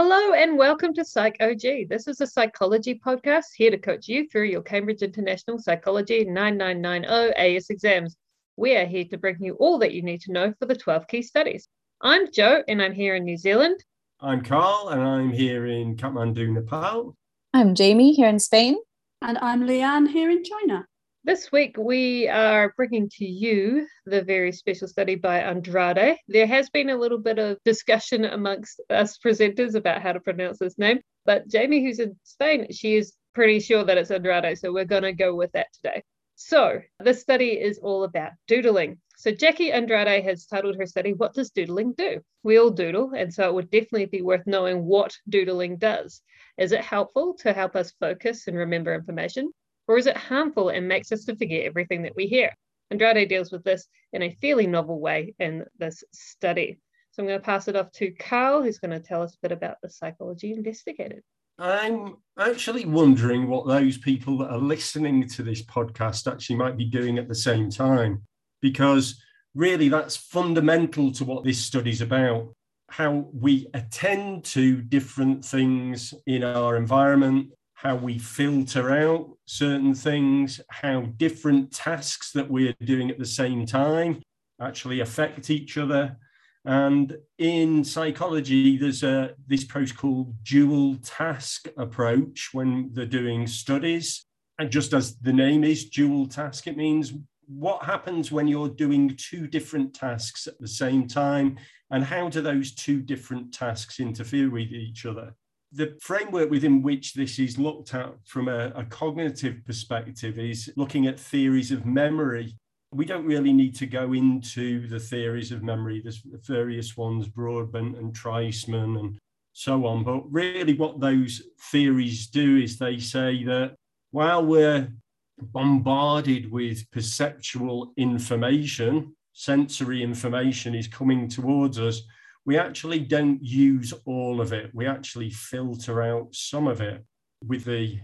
Hello and welcome to Psych OG. This is a psychology podcast here to coach you through your Cambridge International Psychology 9990 AS exams. We are here to bring you all that you need to know for the 12 key studies. I'm Joe and I'm here in New Zealand. I'm Carl and I'm here in Kathmandu, Nepal. I'm Jamie here in Spain. And I'm Leanne here in China. This week, we are bringing to you the very special study by Andrade. There has been a little bit of discussion amongst us presenters about how to pronounce this name, but Jamie, who's in Spain, she is pretty sure that it's Andrade, so we're going to go with that today. So, this study is all about doodling. So, Jackie Andrade has titled her study, What Does Doodling Do? We all doodle, and so it would definitely be worth knowing what doodling does. Is it helpful to help us focus and remember information? Or is it harmful and makes us to forget everything that we hear? Andrade deals with this in a fairly novel way in this study. So I'm going to pass it off to Carl, who's going to tell us a bit about the psychology investigated. I'm actually wondering what those people that are listening to this podcast actually might be doing at the same time, because really that's fundamental to what this study's about. How we attend to different things in our environment, how we filter out certain things, how different tasks that we're doing at the same time actually affect each other. And in psychology, there's a this approach called dual task approach when they're doing studies. And just as the name is dual task, it means what happens when you're doing two different tasks at the same time, and how do those two different tasks interfere with each other? The framework within which this is looked at from a, a, cognitive perspective is looking at theories of memory. We don't really need to go into the theories of memory. There's various ones, Broadbent and Treisman and so on. But really, what those theories do is they say that while we're bombarded with perceptual information, sensory information is coming towards us, we actually don't use all of it. We actually filter out some of it. With the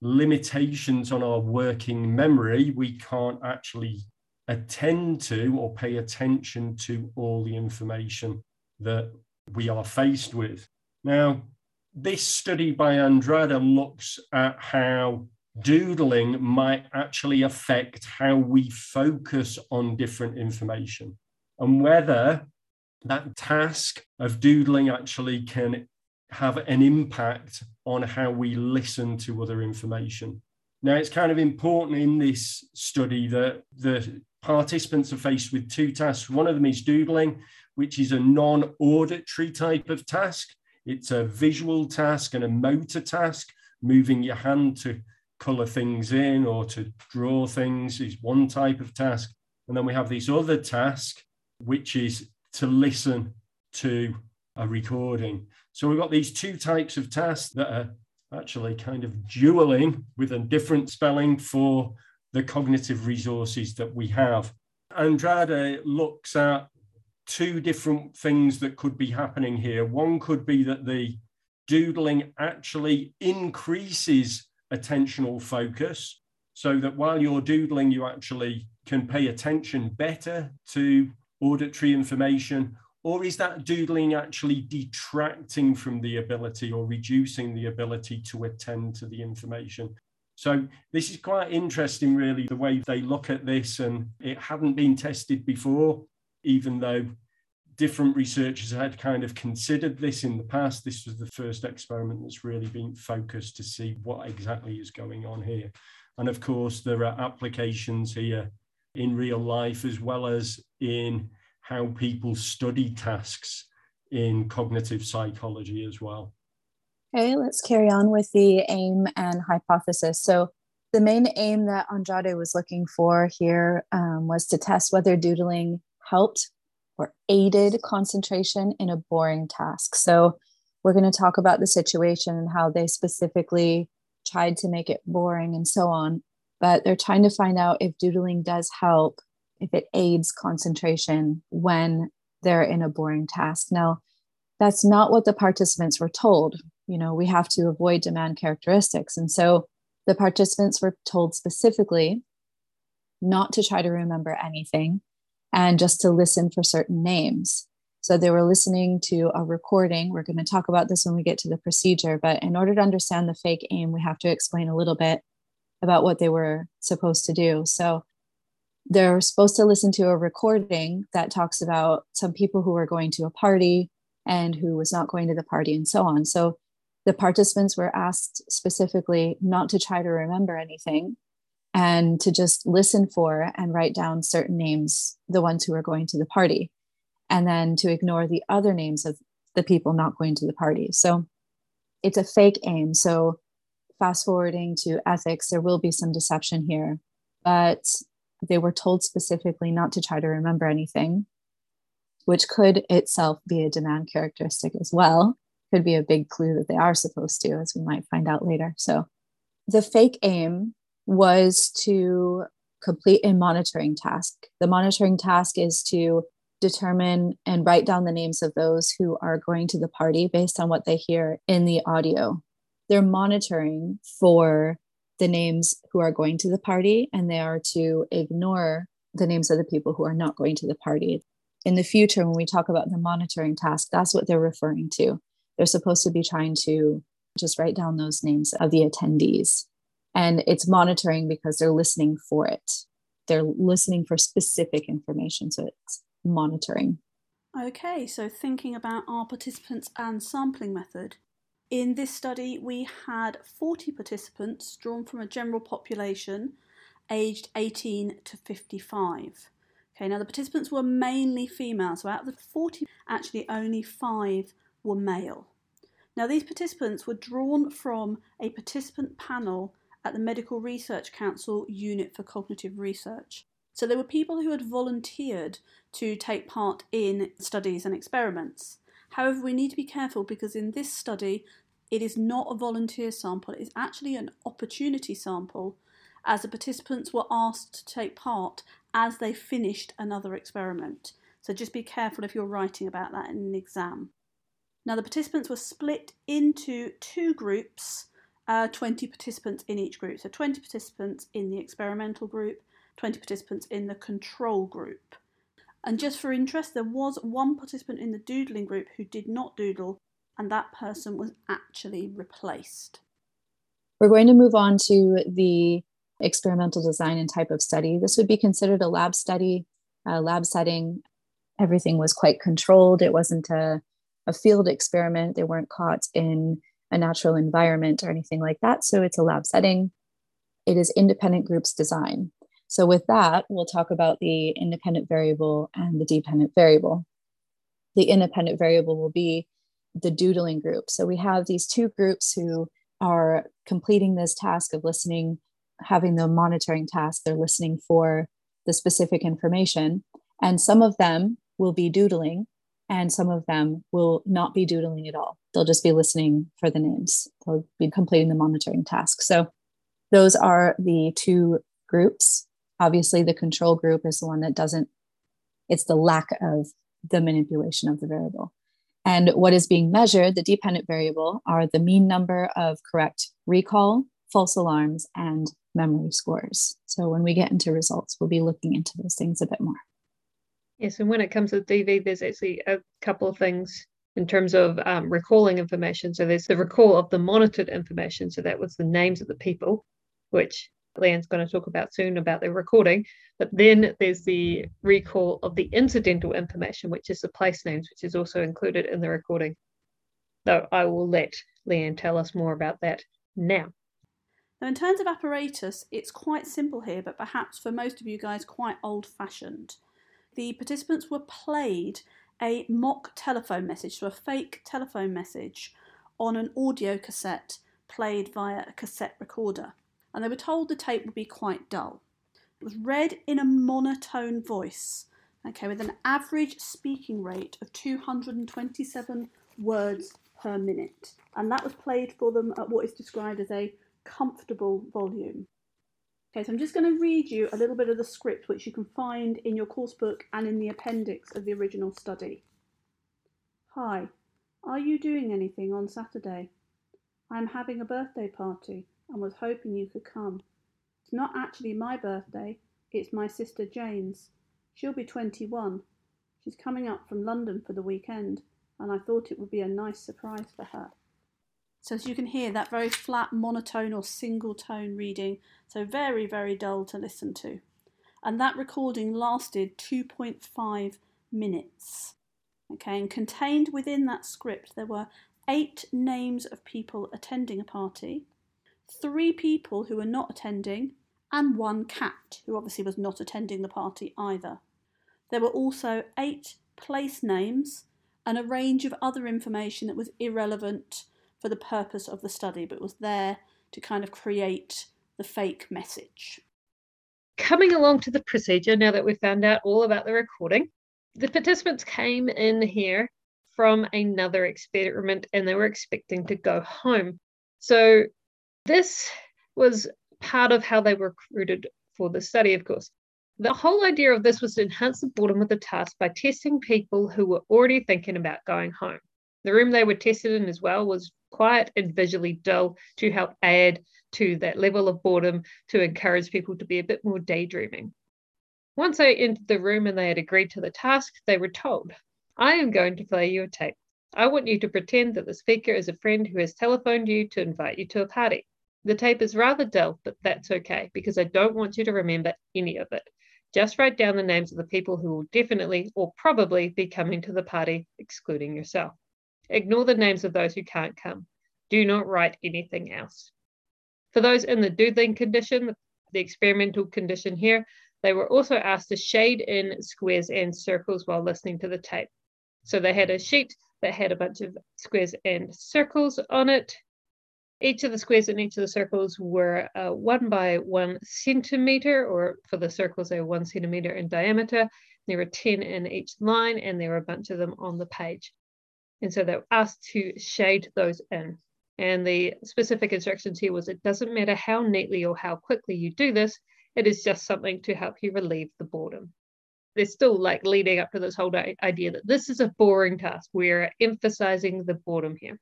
limitations on our working memory, we can't actually attend to or pay attention to all the information that we are faced with. Now, this study by Andrade looks at how doodling might actually affect how we focus on different information and whether that task of doodling actually can have an impact on how we listen to other information. Now, it's kind of important in this study that the participants are faced with two tasks. One of them is doodling, which is a non auditory type of task. It's a visual task and a motor task. Moving your hand to color things in or to draw things is one type of task. And then we have this other task, which is to listen to a recording. So we've got these two types of tasks that are actually kind of dueling with a different spelling for the cognitive resources that we have. Andrade looks at two different things that could be happening here. One could be that the doodling actually increases attentional focus so that while you're doodling, you actually can pay attention better to auditory information, or is that doodling actually detracting from the ability or reducing the ability to attend to the information? So this is quite interesting, really, the way they look at this, and it hadn't been tested before, even though different researchers had kind of considered this in the past. This was the first experiment that's really been focused to see what exactly is going on here. And of course, there are applications here in real life as well as in how people study tasks in cognitive psychology as well. Okay, let's carry on with the aim and hypothesis. So, the main aim that Andrade was looking for here um, was to test whether doodling helped or aided concentration in a boring task. So, we're going to talk about the situation and how they specifically tried to make it boring and so on but they're trying to find out if doodling does help, if it aids concentration when they're in a boring task. Now, that's not what the participants were told. You know, we have to avoid demand characteristics. And so the participants were told specifically not to try to remember anything and just to listen for certain names. So they were listening to a recording. We're going to talk about this when we get to the procedure. But in order to understand the fake aim, we have to explain a little bit about what they were supposed to do. So they're supposed to listen to a recording that talks about some people who were going to a party and who was not going to the party and so on. So the participants were asked specifically not to try to remember anything and to just listen for and write down certain names, the ones who were going to the party, and then to ignore the other names of the people not going to the party. So it's a fake aim. So fast forwarding to ethics, there will be some deception here, but they were told specifically not to try to remember anything, which could itself be a demand characteristic as well. Could be a big clue that they are supposed to, as we might find out later. So the fake aim was to complete a monitoring task. The monitoring task is to determine and write down the names of those who are going to the party based on what they hear in the audio. They're monitoring for the names who are going to the party and they are to ignore the names of the people who are not going to the party. In the future, when we talk about the monitoring task, that's what they're referring to. They're supposed to be trying to just write down those names of the attendees. And it's monitoring because they're listening for it. They're listening for specific information. So it's monitoring. Okay, so thinking about our participants and sampling method, in this study, we had 40 participants drawn from a general population aged 18 to 55. Okay, now the participants were mainly female, so out of the 40, actually only five were male. Now, these participants were drawn from a participant panel at the Medical Research Council Unit for Cognitive Research. So, they were people who had volunteered to take part in studies and experiments. However, we need to be careful because in this study, it is not a volunteer sample, it is actually an opportunity sample, as the participants were asked to take part as they finished another experiment. So just be careful if you're writing about that in an exam. Now, the participants were split into two groups, uh, 20 participants in each group. So 20 participants in the experimental group, 20 participants in the control group. And just for interest, there was one participant in the doodling group who did not doodle, and that person was actually replaced. We're going to move on to the experimental design and type of study. This would be considered a lab study, a lab setting. Everything was quite controlled. It wasn't a, a field experiment. They weren't caught in a natural environment or anything like that. So it's a lab setting. It is independent groups design. So, with that, we'll talk about the independent variable and the dependent variable. The independent variable will be the doodling group. So, we have these two groups who are completing this task of listening, having the monitoring task. They're listening for the specific information. And some of them will be doodling, and some of them will not be doodling at all. They'll just be listening for the names, they'll be completing the monitoring task. So, those are the two groups obviously the control group is the one that doesn't it's the lack of the manipulation of the variable. And what is being measured the dependent variable are the mean number of correct recall false alarms and memory scores. So when we get into results we'll be looking into those things a bit more. Yes and when it comes to dv there's actually a couple of things in terms of um, recalling information. So there's the recall of the monitored information. So that was the names of the people which Leanne's going to talk about soon about the recording. But then there's the recall of the incidental information, which is the place names, which is also included in the recording. So I will let Leanne tell us more about that now. Now, in terms of apparatus, it's quite simple here, but perhaps for most of you guys, quite old fashioned. The participants were played a mock telephone message, so a fake telephone message, on an audio cassette played via a cassette recorder and they were told the tape would be quite dull. It was read in a monotone voice, okay, with an average speaking rate of 227 words per minute. And that was played for them at what is described as a comfortable volume. Okay, so I'm just going to read you a little bit of the script which you can find in your course book and in the appendix of the original study. Hi, are you doing anything on Saturday? I'm having a birthday party and was hoping you could come. It's not actually my birthday, it's my sister Jane's. She'll be 21. She's coming up from London for the weekend, and I thought it would be a nice surprise for her. So as you can hear, that very flat monotone or single tone reading, so very, very dull to listen to. And that recording lasted 2.5 minutes. Okay, and contained within that script, there were eight names of people attending a party, three people who were not attending, and one cat who obviously was not attending the party either. There were also eight place names and a range of other information that was irrelevant for the purpose of the study, but was there to kind of create the fake message. Coming along to the procedure, now that we've found out all about the recording, the participants came in here from another experiment and they were expecting to go home. So, this was part of how they were recruited for the study, of course. The whole idea of this was to enhance the boredom of the task by testing people who were already thinking about going home. The room they were tested in as well was quiet and visually dull to help add to that level of boredom to encourage people to be a bit more daydreaming. Once they entered the room and they had agreed to the task, they were told, I am going to play you a tape. I want you to pretend that the speaker is a friend who has telephoned you to invite you to a party. The tape is rather dull, but that's okay because I don't want you to remember any of it. Just write down the names of the people who will definitely or probably be coming to the party, excluding yourself. Ignore the names of those who can't come. Do not write anything else. For those in the doodling condition, the experimental condition here, they were also asked to shade in squares and circles while listening to the tape. So they had a sheet that had a bunch of squares and circles on it. Each of the squares and each of the circles were uh, one by one centimeter, or for the circles, they were one centimeter in diameter. There were 10 in each line, and there were a bunch of them on the page. And so they were asked to shade those in. And the specific instructions here was it doesn't matter how neatly or how quickly you do this, it is just something to help you relieve the boredom. They're still like leading up to this whole idea that this is a boring task. We're emphasizing the boredom here.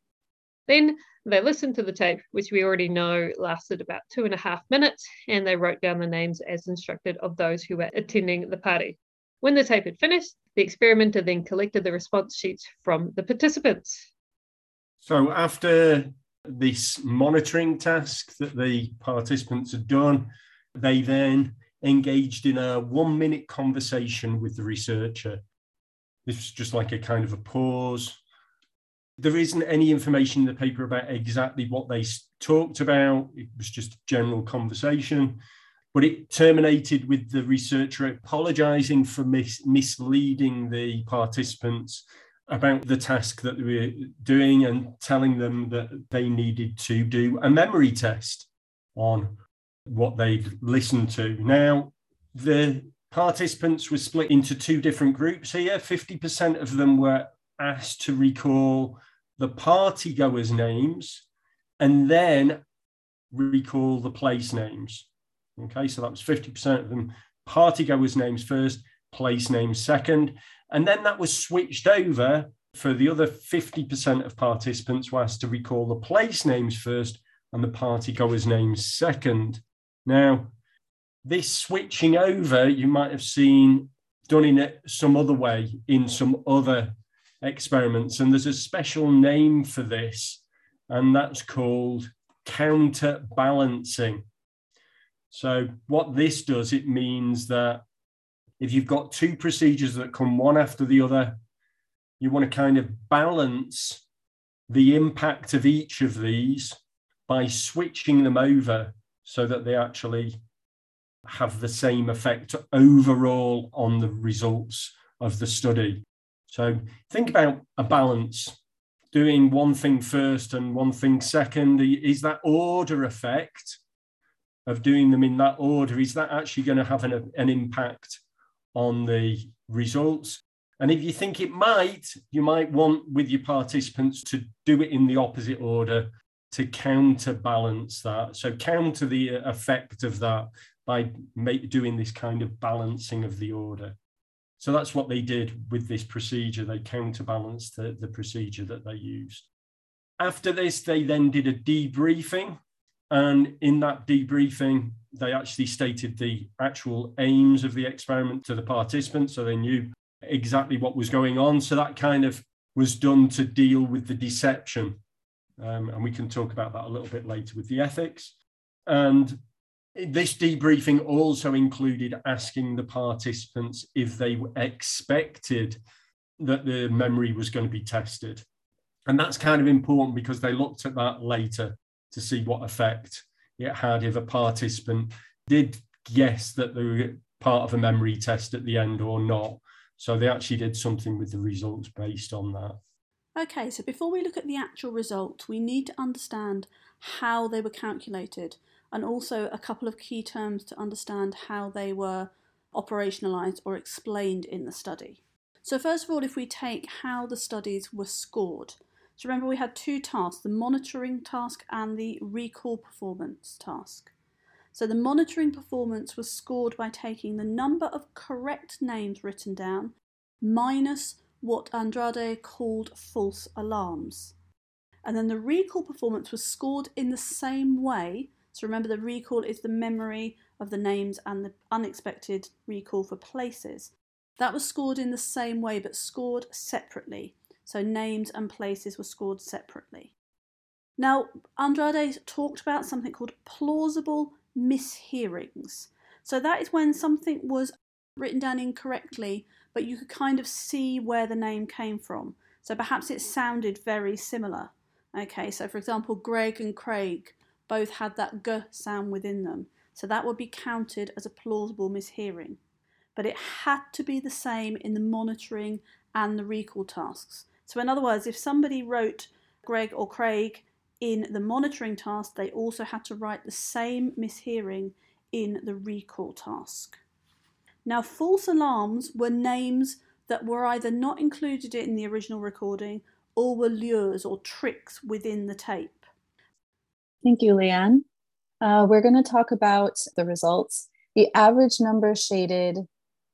Then they listened to the tape, which we already know lasted about two and a half minutes, and they wrote down the names as instructed of those who were attending the party. When the tape had finished, the experimenter then collected the response sheets from the participants. So, after this monitoring task that the participants had done, they then engaged in a one minute conversation with the researcher. This was just like a kind of a pause. There isn't any information in the paper about exactly what they talked about. It was just general conversation. But it terminated with the researcher apologizing for mis- misleading the participants about the task that they were doing and telling them that they needed to do a memory test on what they'd listened to. Now, the participants were split into two different groups here. 50% of them were asked to recall the party goers' names and then recall the place names. Okay, so that was 50% of them. Party goers' names first, place names second. And then that was switched over for the other 50% of participants were asked to recall the place names first and the party goers' names second. Now, this switching over, you might have seen done in some other way in some other experiments. And there's a special name for this, and that's called counterbalancing. So, what this does, it means that if you've got two procedures that come one after the other, you want to kind of balance the impact of each of these by switching them over so that they actually have the same effect overall on the results of the study. So think about a balance, doing one thing first and one thing second. Is that order effect of doing them in that order, is that actually going to have an, an impact on the results? And if you think it might, you might want with your participants to do it in the opposite order to counterbalance that. So counter the uh, effect of that by make, doing this kind of balancing of the order. So that's what they did with this procedure. They counterbalanced the, the procedure that they used. After this, they then did a debriefing. And in that debriefing, they actually stated the actual aims of the experiment to the participants. So they knew exactly what was going on. So that kind of was done to deal with the deception. Um, and we can talk about that a little bit later with the ethics. And this debriefing also included asking the participants if they expected that the memory was going to be tested. And that's kind of important because they looked at that later to see what effect it had if a participant did guess that they were part of a memory test at the end or not. So they actually did something with the results based on that. Okay, so before we look at the actual result, we need to understand how they were calculated and also a couple of key terms to understand how they were operationalised or explained in the study. So, first of all, if we take how the studies were scored, so remember we had two tasks the monitoring task and the recall performance task. So, the monitoring performance was scored by taking the number of correct names written down minus what Andrade called false alarms. And then the recall performance was scored in the same way. So remember, the recall is the memory of the names and the unexpected recall for places. That was scored in the same way but scored separately. So names and places were scored separately. Now, Andrade talked about something called plausible mishearings. So that is when something was written down incorrectly but you could kind of see where the name came from. So perhaps it sounded very similar. Okay, so for example, Greg and Craig both had that g sound within them. So that would be counted as a plausible mishearing. But it had to be the same in the monitoring and the recall tasks. So, in other words, if somebody wrote Greg or Craig in the monitoring task, they also had to write the same mishearing in the recall task. Now, false alarms were names that were either not included in the original recording or were lures or tricks within the tape. Thank you, Leanne. Uh, we're going to talk about the results, the average number shaded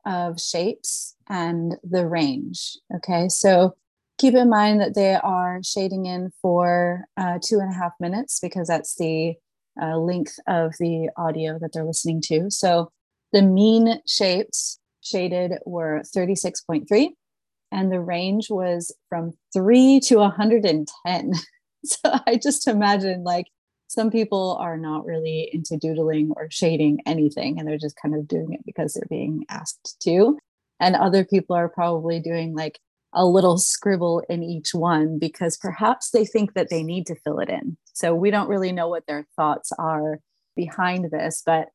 of shapes, and the range. Okay, so keep in mind that they are shading in for uh, two and a half minutes because that's the uh, length of the audio that they're listening to. So the mean shapes shaded were 36.3, and the range was from 3 to 110. so I just imagine like some people are not really into doodling or shading anything, and they're just kind of doing it because they're being asked to. And other people are probably doing like a little scribble in each one because perhaps they think that they need to fill it in. So we don't really know what their thoughts are behind this, but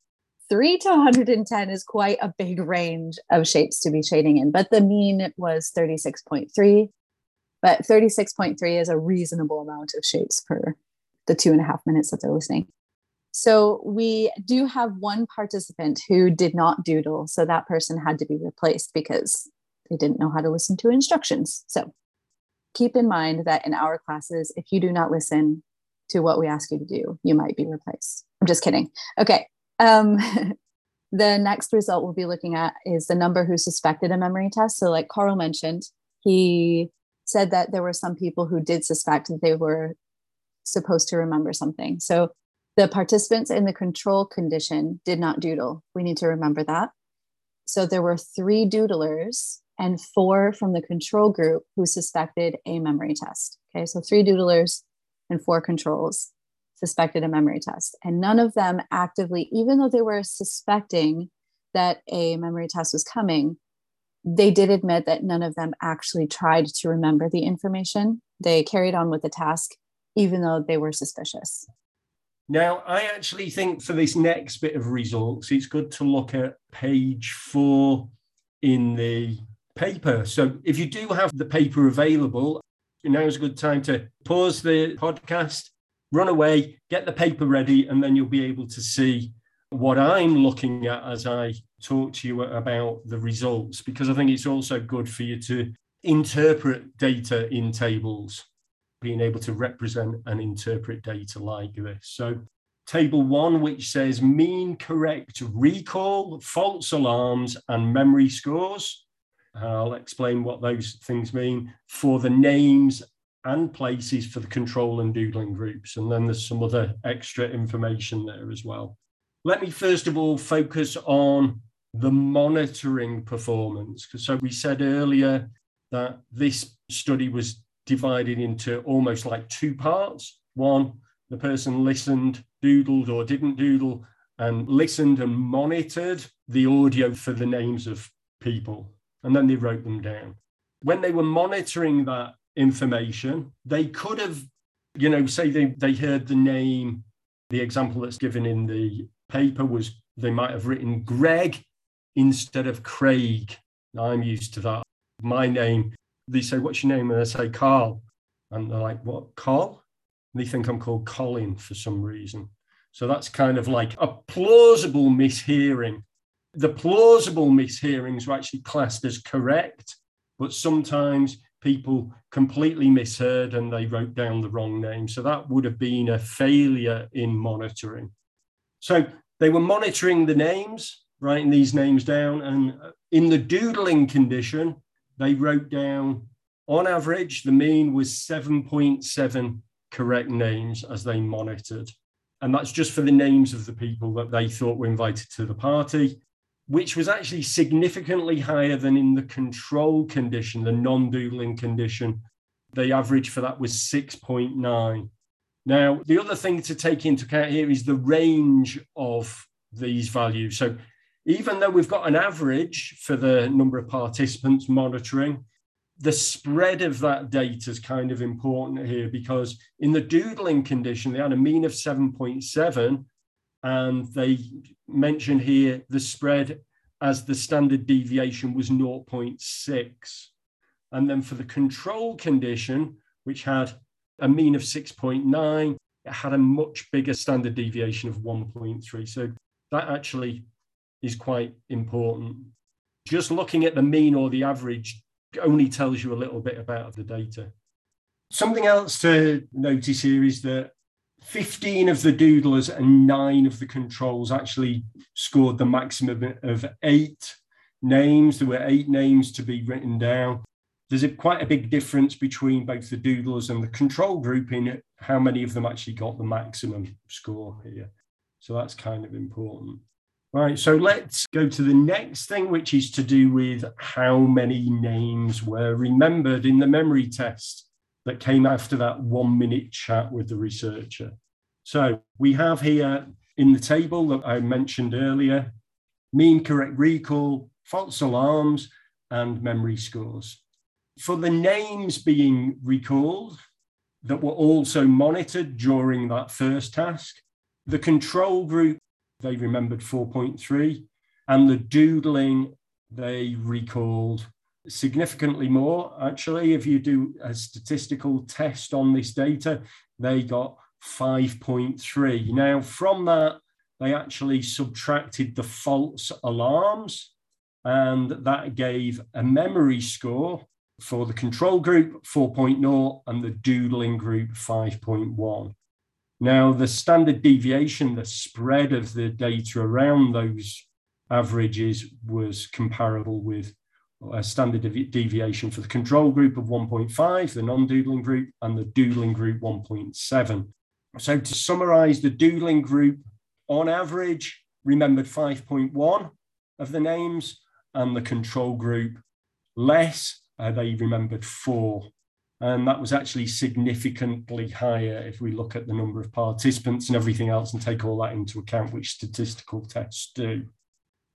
3 to 110 is quite a big range of shapes to be shading in, but the mean was 36.3. But 36.3 is a reasonable amount of shapes per the two and a half minutes that they're listening. So we do have one participant who did not doodle. So that person had to be replaced because they didn't know how to listen to instructions. So keep in mind that in our classes, if you do not listen to what we ask you to do, you might be replaced. I'm just kidding. Okay. Um, the next result we'll be looking at is the number who suspected a memory test. So, like Carl mentioned, he said that there were some people who did suspect that they were supposed to remember something. So, the participants in the control condition did not doodle. We need to remember that. So, there were three doodlers and four from the control group who suspected a memory test. Okay, so three doodlers and four controls suspected a memory test. And none of them actively, even though they were suspecting that a memory test was coming, they did admit that none of them actually tried to remember the information. They carried on with the task, even though they were suspicious. Now, I actually think for this next bit of results, it's good to look at page four in the paper. So if you do have the paper available, now is a good time to pause the podcast run away, get the paper ready, and then you'll be able to see what I'm looking at as I talk to you about the results, because I think it's also good for you to interpret data in tables, being able to represent and interpret data like this. So, table one, which says mean correct recall, false alarms, and memory scores. I'll explain what those things mean for the names and places for the control and doodling groups. And then there's some other extra information there as well. Let me first of all focus on the monitoring performance. So we said earlier that this study was divided into almost like two parts. One, the person listened, doodled, or didn't doodle, and listened and monitored the audio for the names of people. And then they wrote them down. When they were monitoring that information, they could have, you know, say they, they heard the name, the example that's given in the paper was they might have written Greg instead of Craig. I'm used to that. My name, they say, What's your name? And I say, Carl. And they're like, What, Carl? And they think I'm called Colin for some reason. So that's kind of like a plausible mishearing. The plausible mishearings were actually classed as correct, but sometimes people completely misheard and they wrote down the wrong name. So that would have been a failure in monitoring. So they were monitoring the names, writing these names down. And in the doodling condition, they wrote down, on average, the mean was 7.7 correct names as they monitored. And that's just for the names of the people that they thought were invited to the party, which was actually significantly higher than in the control condition, the non doodling condition. The average for that was 6.9. Now, the other thing to take into account here is the range of these values. So, even though we've got an average for the number of participants monitoring, the spread of that data is kind of important here because in the doodling condition, they had a mean of 7.7, and they mentioned here the spread as the standard deviation was 0.6. And then for the control condition, which had a mean of 6.9. It had a much bigger standard deviation of 1.3. So that actually is quite important. Just looking at the mean or the average only tells you a little bit about the data. Something else to notice here is that 15 of the doodlers and nine of the controls actually scored the maximum of eight names. There were eight names to be written down there's a, quite a big difference between both the doodlers and the control group in how many of them actually got the maximum score here. So that's kind of important. Right, so let's go to the next thing, which is to do with how many names were remembered in the memory test that came after that one minute chat with the researcher. So we have here in the table that I mentioned earlier mean correct recall, false alarms, and memory scores for the names being recalled that were also monitored during that first task, the control group, they remembered 4.3, and the doodling, they recalled significantly more. Actually, if you do a statistical test on this data, they got 5.3. Now, from that, they actually subtracted the false alarms, and that gave a memory score for the control group 4.0 and the doodling group 5.1. Now, the standard deviation, the spread of the data around those averages was comparable with a standard deviation for the control group of 1.5, the non doodling group, and the doodling group 1.7. So, to summarize, the doodling group on average remembered 5.1 of the names, and the control group less uh, they remembered four. And that was actually significantly higher if we look at the number of participants and everything else and take all that into account, which statistical tests do.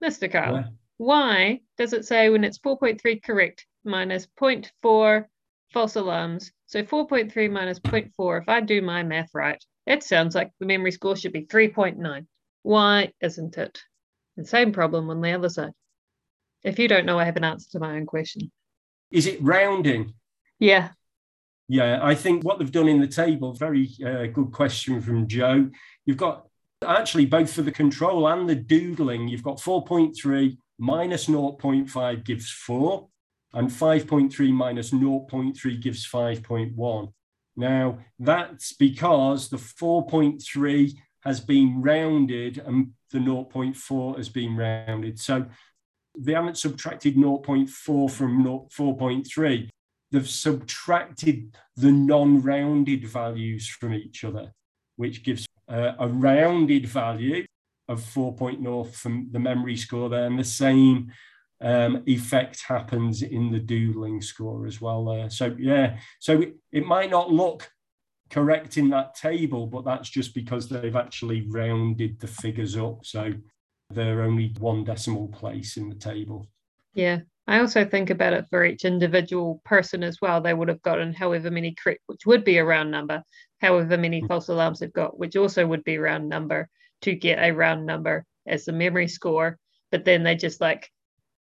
Mr. Carl, yeah. why does it say when it's 4.3 correct minus 0.4 false alarms? So 4.3 minus 0.4, if I do my math right, it sounds like the memory score should be 3.9. Why isn't it? The same problem on the other side. If you don't know, I have an answer to my own question. Is it rounding? Yeah. Yeah, I think what they've done in the table, very uh, good question from Joe. You've got actually both for the control and the doodling, you've got 4.3 minus 0.5 gives 4, and 5.3 minus 0.3 gives 5.1. Now, that's because the 4.3 has been rounded and the 0.4 has been rounded. So they haven't subtracted 0.4 from 4.3. They've subtracted the non-rounded values from each other, which gives uh, a rounded value of 4.0 from the memory score there, and the same um, effect happens in the doodling score as well there. So yeah, so it, it might not look correct in that table, but that's just because they've actually rounded the figures up. So they're only one decimal place in the table. Yeah. I also think about it for each individual person as well. They would have gotten however many correct, which would be a round number, however many mm. false alarms they've got, which also would be a round number to get a round number as the memory score. But then they just like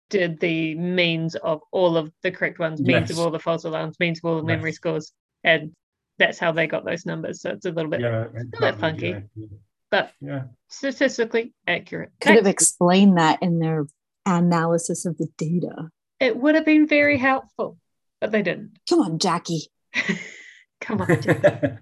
did the means of all of the correct ones, means yes. of all the false alarms, means of all the memory yes. scores, and that's how they got those numbers. So it's a little bit, yeah, a little bit funky, yeah, yeah. but yeah. statistically accurate. Could Next. have explained that in their analysis of the data. It would have been very helpful, but they didn't. Come on, Jackie. Come on. Jackie.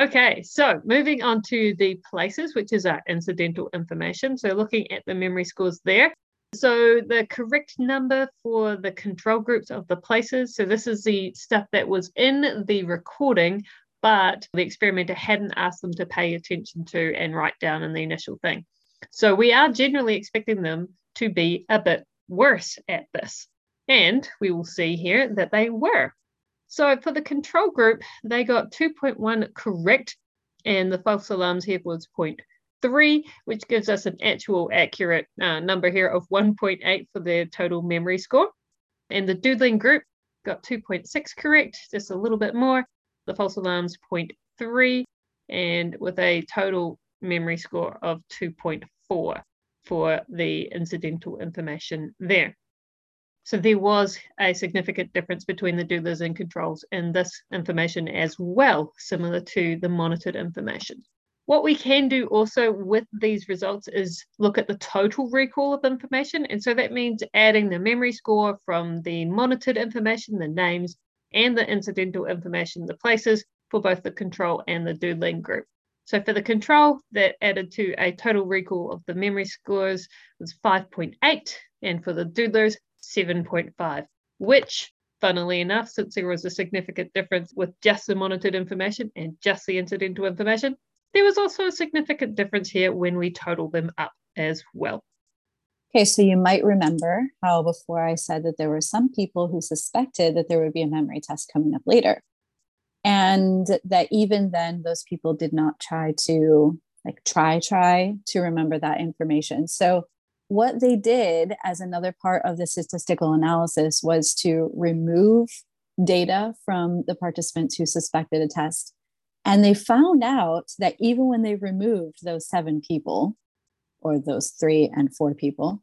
okay, so moving on to the places, which is our incidental information. So looking at the memory scores there. So the correct number for the control groups of the places, so this is the stuff that was in the recording, but the experimenter hadn't asked them to pay attention to and write down in the initial thing. So we are generally expecting them to be a bit worse at this. And we will see here that they were. So for the control group, they got 2.1 correct, and the false alarms here was 0 three, which gives us an actual accurate uh, number here of 1.8 for their total memory score. And the doodling group got 2.6 correct, just a little bit more. The false alarms 0.3, and with a total memory score of 2.4 for the incidental information there. So there was a significant difference between the doodlers and controls in this information as well, similar to the monitored information. What we can do also with these results is look at the total recall of information. And so that means adding the memory score from the monitored information, the names, and the incidental information, the places for both the control and the doodling group. So for the control, that added to a total recall of the memory scores was 5.8, and for the doodlers, 7.5, which funnily enough, since there was a significant difference with just the monitored information and just the incidental information, there was also a significant difference here when we total them up as well. Okay, so you might remember how before I said that there were some people who suspected that there would be a memory test coming up later. And that even then, those people did not try to like try, try to remember that information. So, what they did as another part of the statistical analysis was to remove data from the participants who suspected a test and they found out that even when they removed those seven people, or those three and four people,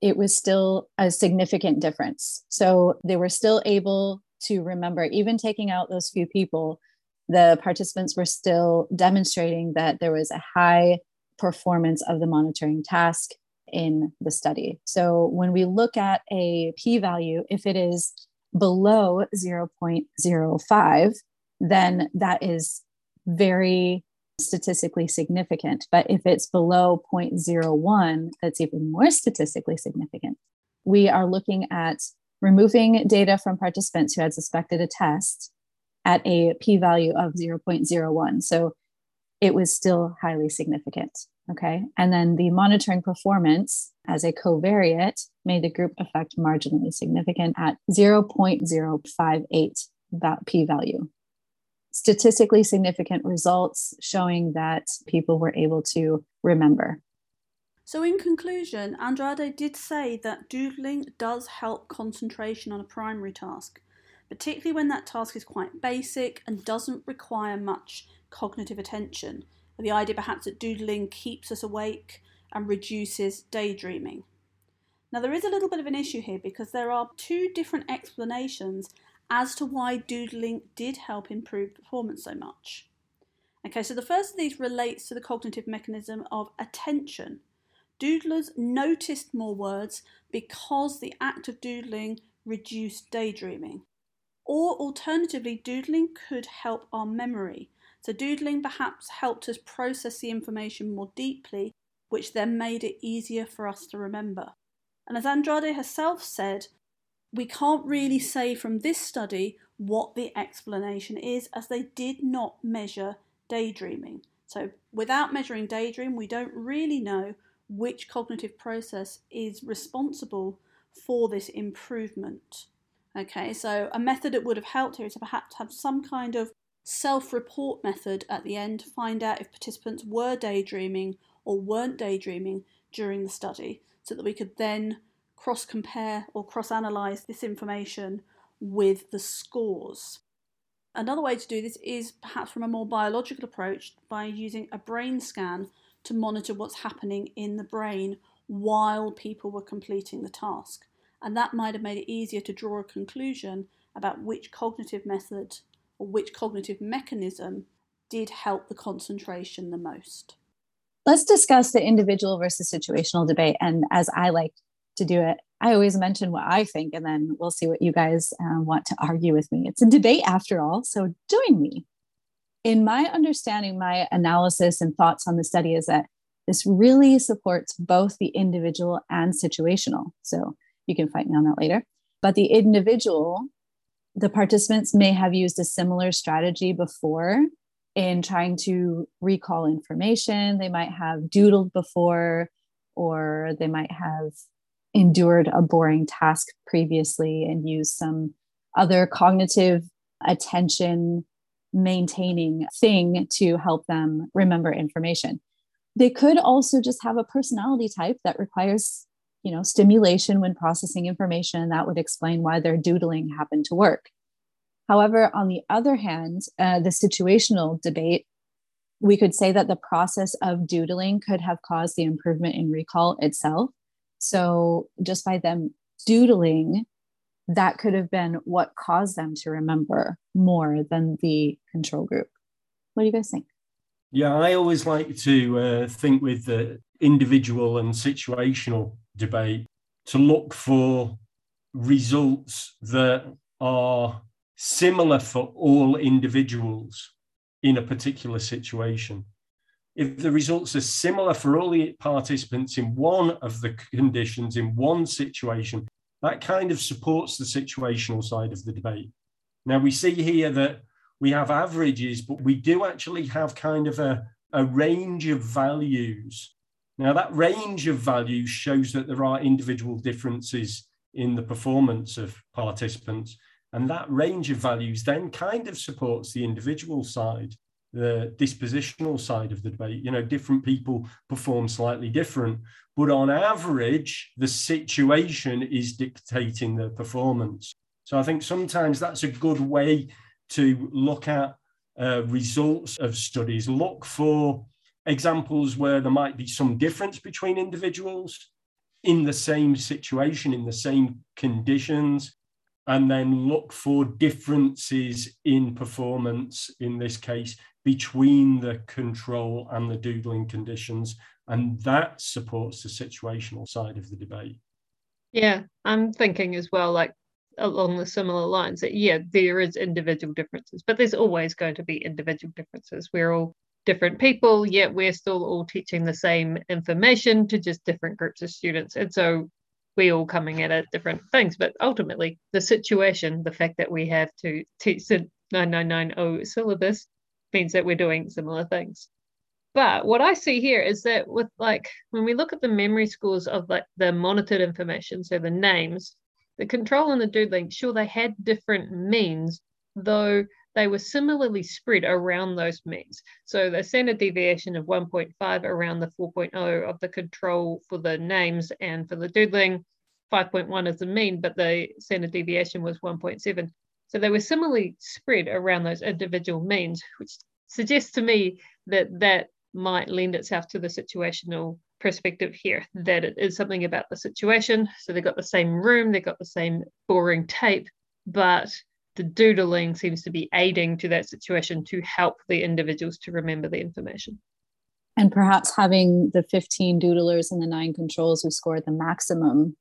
it was still a significant difference. So they were still able to remember, even taking out those few people, the participants were still demonstrating that there was a high performance of the monitoring task in the study. So when we look at a p value, if it is below 0.05, then that is very statistically significant. But if it's below 0.01, that's even more statistically significant. We are looking at removing data from participants who had suspected a test at a p value of 0.01. So it was still highly significant. Okay. And then the monitoring performance as a covariate made the group effect marginally significant at 0.058 p value statistically significant results showing that people were able to remember. So, in conclusion, Andrade did say that doodling does help concentration on a primary task, particularly when that task is quite basic and doesn't require much cognitive attention. The idea perhaps that doodling keeps us awake and reduces daydreaming. Now, there is a little bit of an issue here because there are two different explanations as to why doodling did help improve performance so much. Okay, so the first of these relates to the cognitive mechanism of attention. Doodlers noticed more words because the act of doodling reduced daydreaming. Or alternatively, doodling could help our memory. So, doodling perhaps helped us process the information more deeply, which then made it easier for us to remember. And as Andrade herself said, we can't really say from this study what the explanation is, as they did not measure daydreaming. So, without measuring daydream, we don't really know which cognitive process is responsible for this improvement. Okay, so a method that would have helped here is to perhaps have some kind of self report method at the end to find out if participants were daydreaming or weren't daydreaming during the study so that we could then cross compare or cross analyse this information with the scores. Another way to do this is perhaps from a more biological approach by using a brain scan to monitor what's happening in the brain while people were completing the task. And that might have made it easier to draw a conclusion about which cognitive method or which cognitive mechanism did help the concentration the most. Let's discuss the individual versus situational debate. And as I like to do it, I always mention what I think, and then we'll see what you guys uh, want to argue with me. It's a debate after all, so join me. In my understanding, my analysis and thoughts on the study is that this really supports both the individual and situational. So you can fight me on that later. But the individual, the participants may have used a similar strategy before in trying to recall information. They might have doodled before, or they might have endured a boring task previously and used some other cognitive attention maintaining thing to help them remember information. They could also just have a personality type that requires, you know, stimulation when processing information. That would explain why their doodling happened to work. However, on the other hand, uh, the situational debate, we could say that the process of doodling could have caused the improvement in recall itself. So just by them doodling, that could have been what caused them to remember more than the control group. What do you guys think? Yeah, I always like to uh, think with the individual and situational debate to look for results that are similar for all individuals in a particular situation if the results are similar for all the participants in one of the conditions in one situation, that kind of supports the situational side of the debate. Now, we see here that we have averages, but we do actually have kind of a, a range of values. Now, that range of values shows that there are individual differences in the performance of participants. And that range of values then kind of supports the individual side the dispositional side of the debate. You know, different people perform slightly different, but on average, the situation is dictating the performance. So I think sometimes that's a good way to look at uh, results of studies. Look for examples where there might be some difference between individuals in the same situation, in the same conditions, and then look for differences in performance, in this case, between the control and the doodling conditions. And that supports the situational side of the debate. Yeah, I'm thinking as well, like along the similar lines, that yeah, there is individual differences, but there's always going to be individual differences. We're all different people, yet we're still all teaching the same information to just different groups of students. And so we all coming at it different things. But ultimately, the situation, the fact that we have to teach the 9990 syllabus means that we're doing similar things. But what I see here is that with like when we look at the memory scores of like the monitored information, so the names, the control and the doodling, sure they had different means, though they were similarly spread around those means. So the standard deviation of 1.5 around the 4.0 of the control for the names and for the doodling, 5.1 is the mean, but the standard deviation was 1.7. So they were similarly spread around those individual means, which suggests to me that that might lend itself to the situational perspective here, that it is something about the situation. So they've got the same room, they've got the same boring tape, but the doodling seems to be aiding to that situation to help the individuals to remember the information. And perhaps having the 15 doodlers and the nine controls who scored the maximum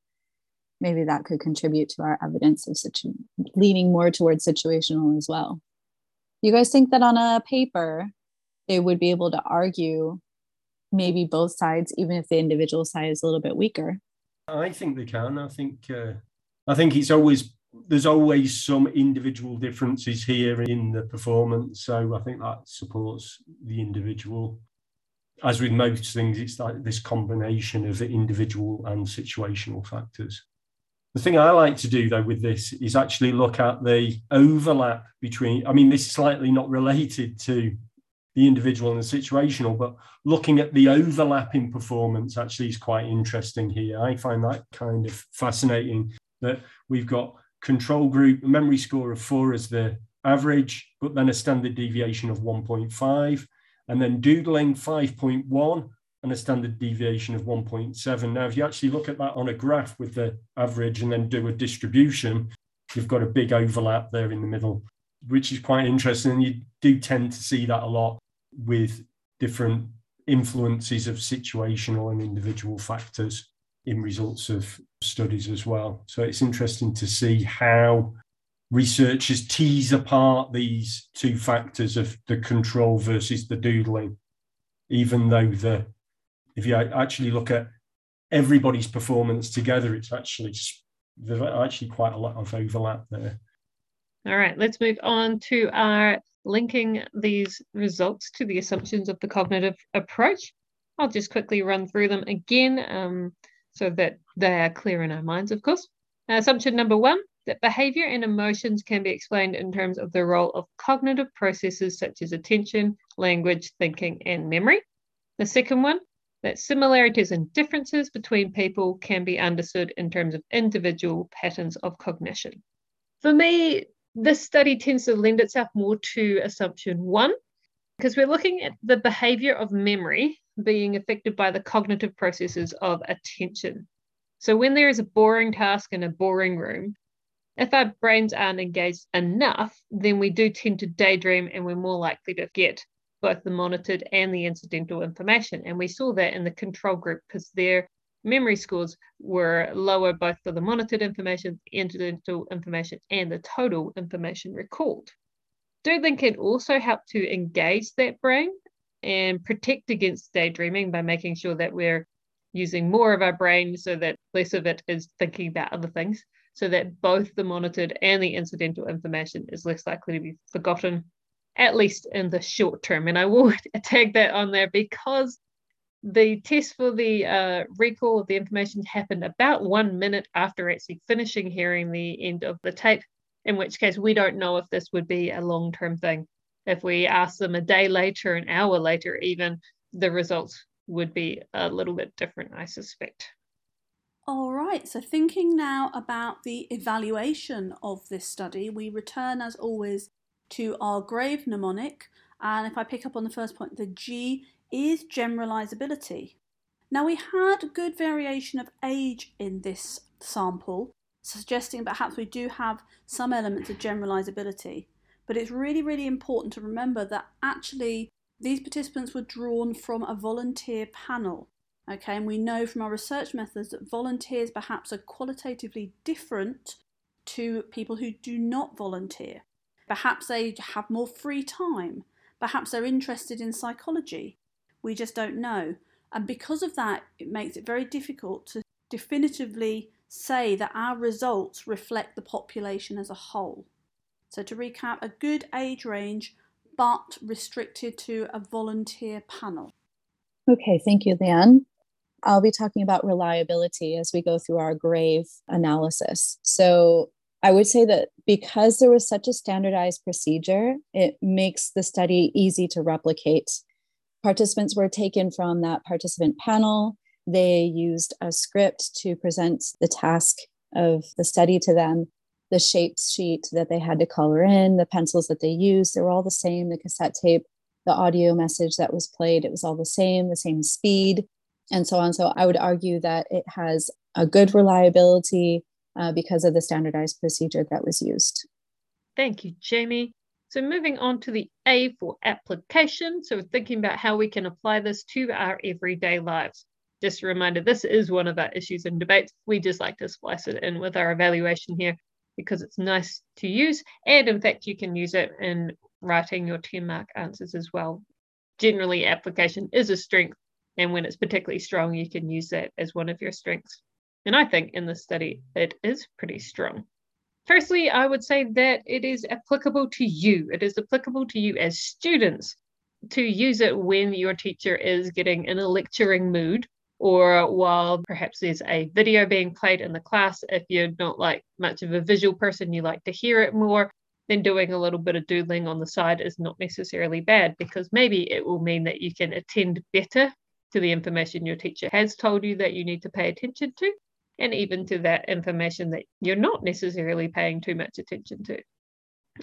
maybe that could contribute to our evidence of situ- leaning more towards situational as well. You guys think that on a paper, they would be able to argue maybe both sides, even if the individual side is a little bit weaker? I think they can. I think uh, I think it's always there's always some individual differences here in the performance. So I think that supports the individual. As with most things, it's like this combination of individual and situational factors. The thing I like to do though with this is actually look at the overlap between, I mean, this is slightly not related to the individual and the situational, but looking at the overlap in performance actually is quite interesting here. I find that kind of fascinating that we've got control group, memory score of four as the average, but then a standard deviation of 1.5, and then doodling 5.1 and a standard deviation of 1.7. Now, if you actually look at that on a graph with the average and then do a distribution, you've got a big overlap there in the middle, which is quite interesting. And you do tend to see that a lot with different influences of situational and individual factors in results of studies as well. So it's interesting to see how researchers tease apart these two factors of the control versus the doodling, even though the if you actually look at everybody's performance together, it's actually there's actually quite a lot of overlap there. All right, let's move on to our linking these results to the assumptions of the cognitive approach. I'll just quickly run through them again um, so that they are clear in our minds, of course. Assumption number one that behavior and emotions can be explained in terms of the role of cognitive processes such as attention, language, thinking, and memory. The second one, that similarities and differences between people can be understood in terms of individual patterns of cognition. For me, this study tends to lend itself more to assumption one, because we're looking at the behavior of memory being affected by the cognitive processes of attention. So, when there is a boring task in a boring room, if our brains aren't engaged enough, then we do tend to daydream and we're more likely to get both the monitored and the incidental information. And we saw that in the control group because their memory scores were lower both for the monitored information, the incidental information, and the total information recalled. Doodling can also help to engage that brain and protect against daydreaming by making sure that we're using more of our brain so that less of it is thinking about other things, so that both the monitored and the incidental information is less likely to be forgotten, at least in the short term. And I will tag that on there because the test for the uh, recall of the information happened about one minute after actually finishing hearing the end of the tape, in which case we don't know if this would be a long term thing. If we ask them a day later, an hour later, even, the results would be a little bit different, I suspect. All right, so thinking now about the evaluation of this study, we return as always to our grave mnemonic. And if I pick up on the first point, the G is generalizability. Now, we had good variation of age in this sample, suggesting perhaps we do have some elements of generalizability. But it's really, really important to remember that actually these participants were drawn from a volunteer panel. Okay, and we know from our research methods that volunteers perhaps are qualitatively different to people who do not volunteer. Perhaps they have more free time. Perhaps they're interested in psychology. We just don't know. And because of that, it makes it very difficult to definitively say that our results reflect the population as a whole. So, to recap, a good age range, but restricted to a volunteer panel. Okay, thank you, Leanne. I'll be talking about reliability as we go through our grave analysis. So, I would say that because there was such a standardized procedure, it makes the study easy to replicate Participants were taken from that participant panel. They used a script to present the task of the study to them. The shapes sheet that they had to color in, the pencils that they used, they were all the same. The cassette tape, the audio message that was played, it was all the same, the same speed, and so on. So I would argue that it has a good reliability uh, because of the standardized procedure that was used. Thank you, Jamie. So moving on to the A for application. So thinking about how we can apply this to our everyday lives. Just a reminder, this is one of our issues and debates. We just like to splice it in with our evaluation here because it's nice to use. And in fact, you can use it in writing your 10 mark answers as well. Generally, application is a strength. And when it's particularly strong, you can use that as one of your strengths. And I think in this study, it is pretty strong. Firstly, I would say that it is applicable to you. It is applicable to you as students to use it when your teacher is getting in a lecturing mood or while perhaps there's a video being played in the class. If you're not like much of a visual person, you like to hear it more, then doing a little bit of doodling on the side is not necessarily bad because maybe it will mean that you can attend better to the information your teacher has told you that you need to pay attention to, and even to that information that you're not necessarily paying too much attention to.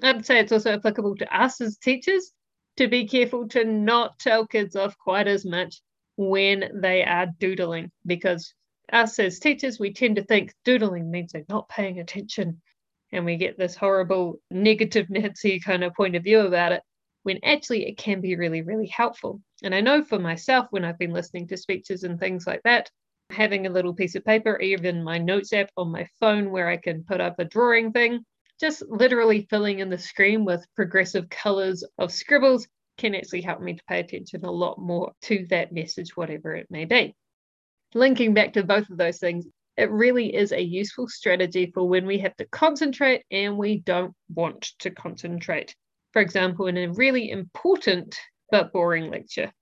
I'd say it's also applicable to us as teachers to be careful to not tell kids off quite as much when they are doodling because us as teachers we tend to think doodling means they're not paying attention and we get this horrible negative Nancy kind of point of view about it when actually it can be really really helpful and i know for myself when i've been listening to speeches and things like that having a little piece of paper even my notes app on my phone where i can put up a drawing thing just literally filling in the screen with progressive colors of scribbles can actually help me to pay attention a lot more to that message, whatever it may be. Linking back to both of those things, it really is a useful strategy for when we have to concentrate and we don't want to concentrate. For example, in a really important but boring lecture.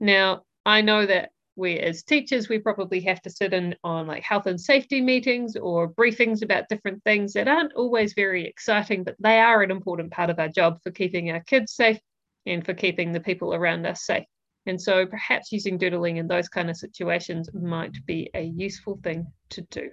Now, I know that we as teachers, we probably have to sit in on like health and safety meetings or briefings about different things that aren't always very exciting, but they are an important part of our job for keeping our kids safe and for keeping the people around us safe. And so perhaps using doodling in those kind of situations might be a useful thing to do.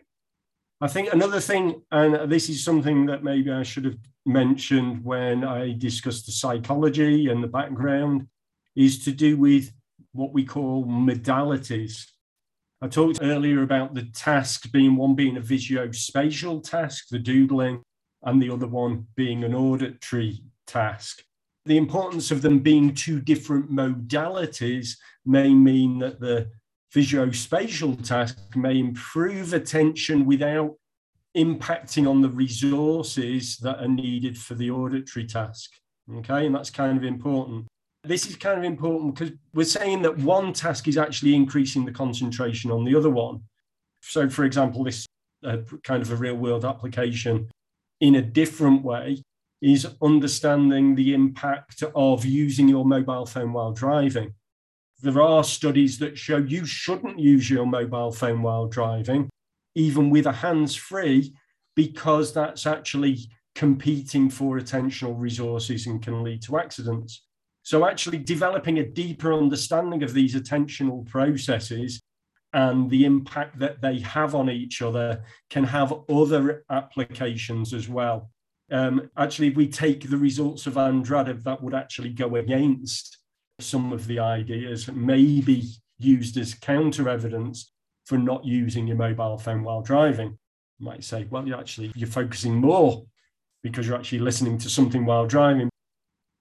I think another thing, and this is something that maybe I should have mentioned when I discussed the psychology and the background, is to do with what we call modalities. I talked earlier about the task being one being a visuospatial task, the doodling, and the other one being an auditory task the importance of them being two different modalities may mean that the visuospatial task may improve attention without impacting on the resources that are needed for the auditory task. Okay, and that's kind of important. This is kind of important because we're saying that one task is actually increasing the concentration on the other one. So, for example, this uh, kind of a real world application in a different way is understanding the impact of using your mobile phone while driving. There are studies that show you shouldn't use your mobile phone while driving, even with a hands free, because that's actually competing for attentional resources and can lead to accidents. So, actually, developing a deeper understanding of these attentional processes and the impact that they have on each other can have other applications as well um, actually, if we take the results of Andrade, that would actually go against some of the ideas, maybe used as counter evidence for not using your mobile phone while driving. You might say, well, you're actually you're focusing more because you're actually listening to something while driving.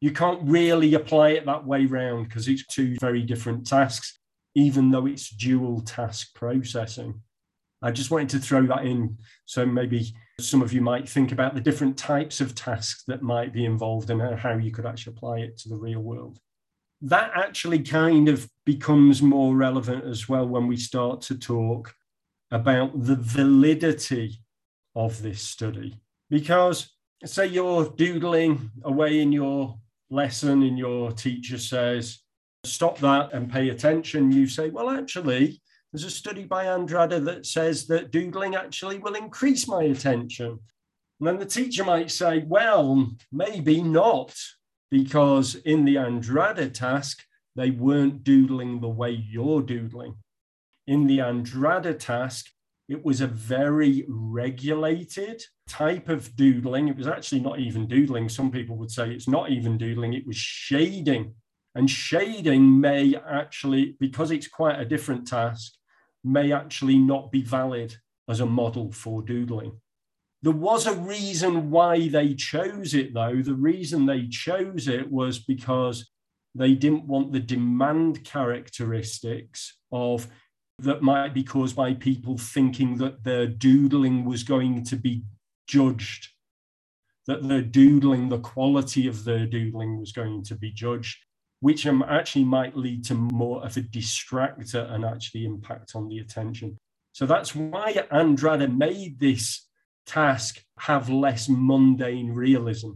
You can't really apply it that way round because it's two very different tasks, even though it's dual task processing. I just wanted to throw that in. So maybe some of you might think about the different types of tasks that might be involved and how you could actually apply it to the real world. That actually kind of becomes more relevant as well when we start to talk about the validity of this study. Because say you're doodling away in your lesson and your teacher says, stop that and pay attention. You say, well, actually, there's a study by Andrade that says that doodling actually will increase my attention. And then the teacher might say, well, maybe not, because in the Andrade task, they weren't doodling the way you're doodling. In the Andrade task, it was a very regulated type of doodling. It was actually not even doodling. Some people would say it's not even doodling, it was shading. And shading may actually, because it's quite a different task, may actually not be valid as a model for doodling. There was a reason why they chose it, though. The reason they chose it was because they didn't want the demand characteristics of that might be caused by people thinking that their doodling was going to be judged, that their doodling, the quality of their doodling was going to be judged which um, actually might lead to more of a distractor and actually impact on the attention. So that's why Andrade made this task have less mundane realism.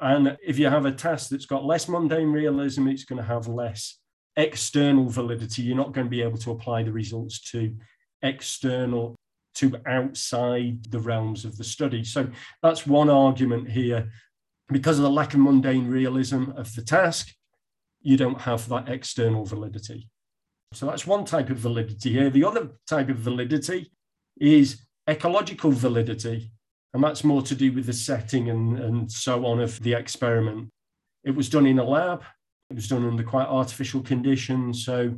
And if you have a task that's got less mundane realism, it's going to have less external validity. You're not going to be able to apply the results to external, to outside the realms of the study. So that's one argument here. Because of the lack of mundane realism of the task, you don't have that external validity. So that's one type of validity here. The other type of validity is ecological validity, and that's more to do with the setting and, and so on of the experiment. It was done in a lab, it was done under quite artificial conditions. So,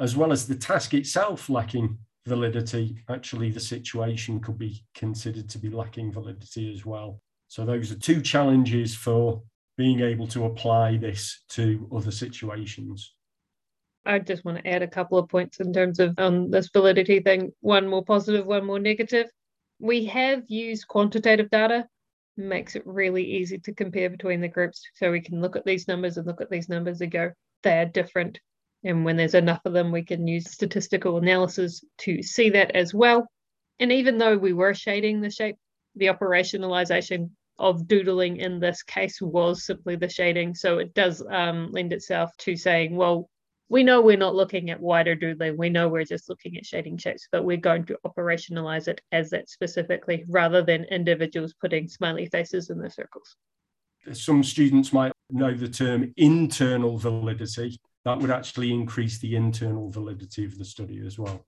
as well as the task itself lacking validity, actually, the situation could be considered to be lacking validity as well. So, those are two challenges for being able to apply this to other situations. I just want to add a couple of points in terms of um, this validity thing one more positive, one more negative. We have used quantitative data, makes it really easy to compare between the groups. So we can look at these numbers and look at these numbers and go, they're different. And when there's enough of them, we can use statistical analysis to see that as well. And even though we were shading the shape, the operationalization of doodling in this case was simply the shading. So it does um, lend itself to saying, well, we know we're not looking at wider doodling. We know we're just looking at shading shapes, but we're going to operationalize it as that specifically rather than individuals putting smiley faces in the circles. Some students might know the term internal validity. That would actually increase the internal validity of the study as well.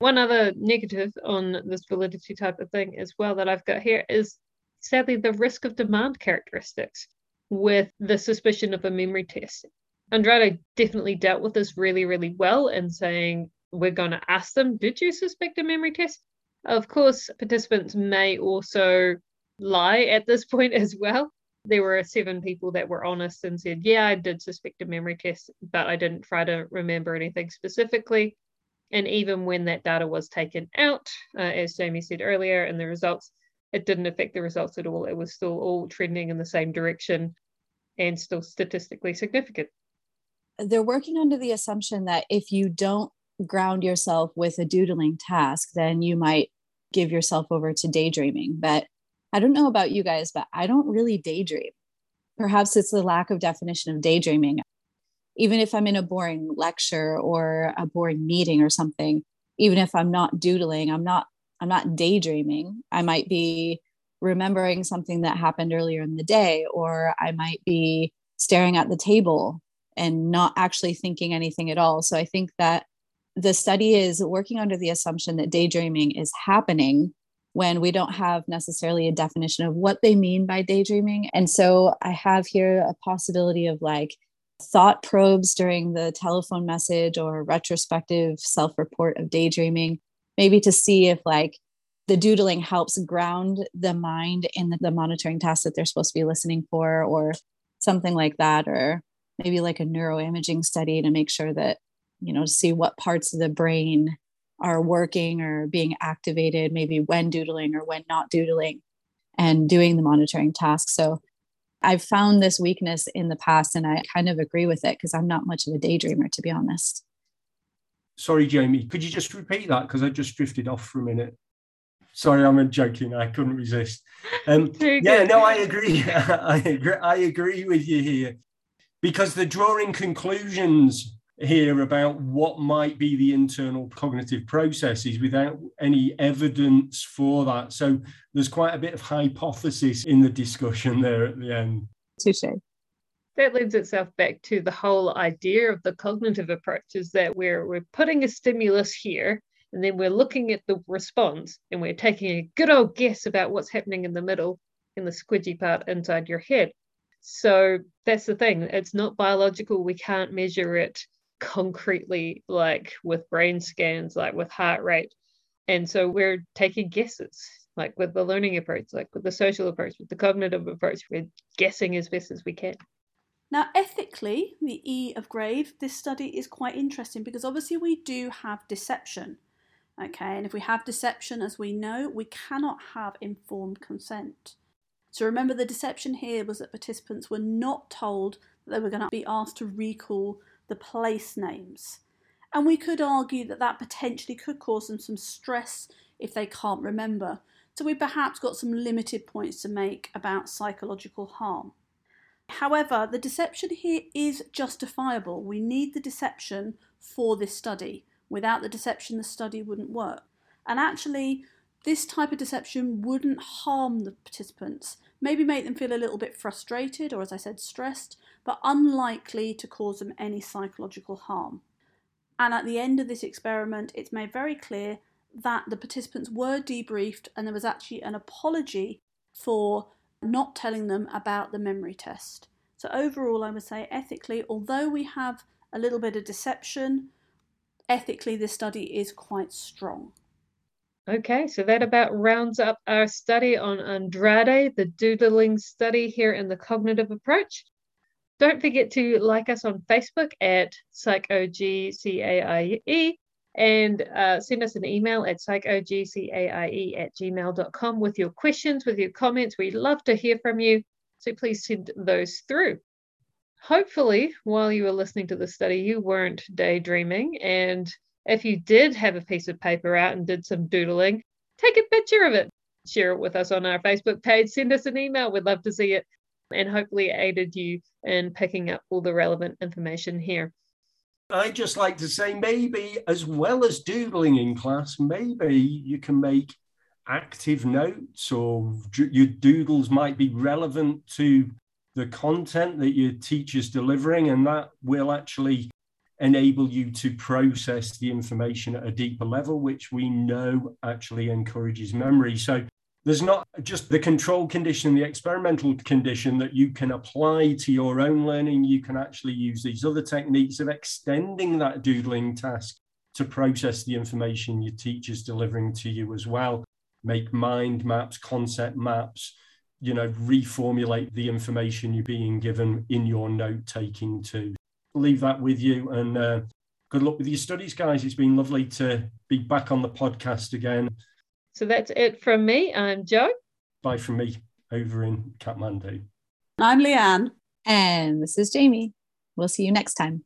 One other negative on this validity type of thing as well that I've got here is sadly the risk of demand characteristics with the suspicion of a memory test. Andrade definitely dealt with this really, really well in saying, we're going to ask them, did you suspect a memory test? Of course, participants may also lie at this point as well. There were seven people that were honest and said, yeah, I did suspect a memory test, but I didn't try to remember anything specifically. And even when that data was taken out, uh, as Jamie said earlier, in the results, it didn't affect the results at all. It was still all trending in the same direction and still statistically significant they're working under the assumption that if you don't ground yourself with a doodling task, then you might give yourself over to daydreaming. But I don't know about you guys, but I don't really daydream. Perhaps it's the lack of definition of daydreaming. Even if I'm in a boring lecture or a boring meeting or something, even if I'm not doodling, I'm not I'm not daydreaming. I might be remembering something that happened earlier in the day or I might be staring at the table and not actually thinking anything at all. So I think that the study is working under the assumption that daydreaming is happening when we don't have necessarily a definition of what they mean by daydreaming. And so I have here a possibility of like thought probes during the telephone message or retrospective self report of daydreaming, maybe to see if like the doodling helps ground the mind in the, the monitoring task that they're supposed to be listening for or something like that or maybe like a neuroimaging study to make sure that you know to see what parts of the brain are working or being activated maybe when doodling or when not doodling and doing the monitoring task so i've found this weakness in the past and i kind of agree with it because i'm not much of a daydreamer to be honest. Sorry jamie could you just repeat that? Because i just drifted off for a minute. Sorry i'm joking. I couldn't resist. Um, yeah no i agree. I agree i agree with you here. Because they're drawing conclusions here about what might be the internal cognitive processes without any evidence for that. So there's quite a bit of hypothesis in the discussion there at the end. Touche. That lends itself back to the whole idea of the cognitive approach is that we're we're putting a stimulus here and then we're looking at the response and we're taking a good old guess about what's happening in the middle in the squidgy part inside your head. So that's the thing. It's not biological. We can't measure it concretely, like with brain scans, like with heart rate. And so we're taking guesses, like with the learning approach, like with the social approach, with the cognitive approach. We're guessing as best as we can. Now, ethically, the E of grave, this study is quite interesting because obviously we do have deception. Okay, and if we have deception, as we know, we cannot have informed consent. So remember, the deception here was that participants were not told that they were going to be asked to recall the place names. And we could argue that that potentially could cause them some stress if they can't remember. So we perhaps got some limited points to make about psychological harm. However, the deception here is justifiable. We need the deception for this study. Without the deception, the study wouldn't work. And actually, this type of deception wouldn't harm the participants, maybe make them feel a little bit frustrated or, as I said, stressed, but unlikely to cause them any psychological harm. And at the end of this experiment, it's made very clear that the participants were debriefed and there was actually an apology for not telling them about the memory test. So, overall, I would say ethically, although we have a little bit of deception, ethically, this study is quite strong. Okay, so that about rounds up our study on Andrade, the doodling study here in the cognitive approach. Don't forget to like us on Facebook at psychogcaie and uh, send us an email at psychogcaie at gmail.com with your questions, with your comments. We'd love to hear from you. So please send those through. Hopefully, while you were listening to the study, you weren't daydreaming and if you did have a piece of paper out and did some doodling, take a picture of it, share it with us on our Facebook page, send us an email. We'd love to see it and hopefully aided you in picking up all the relevant information here. I'd just like to say maybe, as well as doodling in class, maybe you can make active notes or your doodles might be relevant to the content that your teacher's delivering, and that will actually enable you to process the information at a deeper level, which we know actually encourages memory. So there's not just the control condition, the experimental condition that you can apply to your own learning. You can actually use these other techniques of extending that doodling task to process the information your teacher's delivering to you as well. Make mind maps, concept maps, you know, reformulate the information you're being given in your note taking too leave that with you and uh, good luck with your studies, guys. It's been lovely to be back on the podcast again. So that's it from me. I'm Joe. Bye from me over in Kathmandu. I'm Leanne. And this is Jamie. We'll see you next time.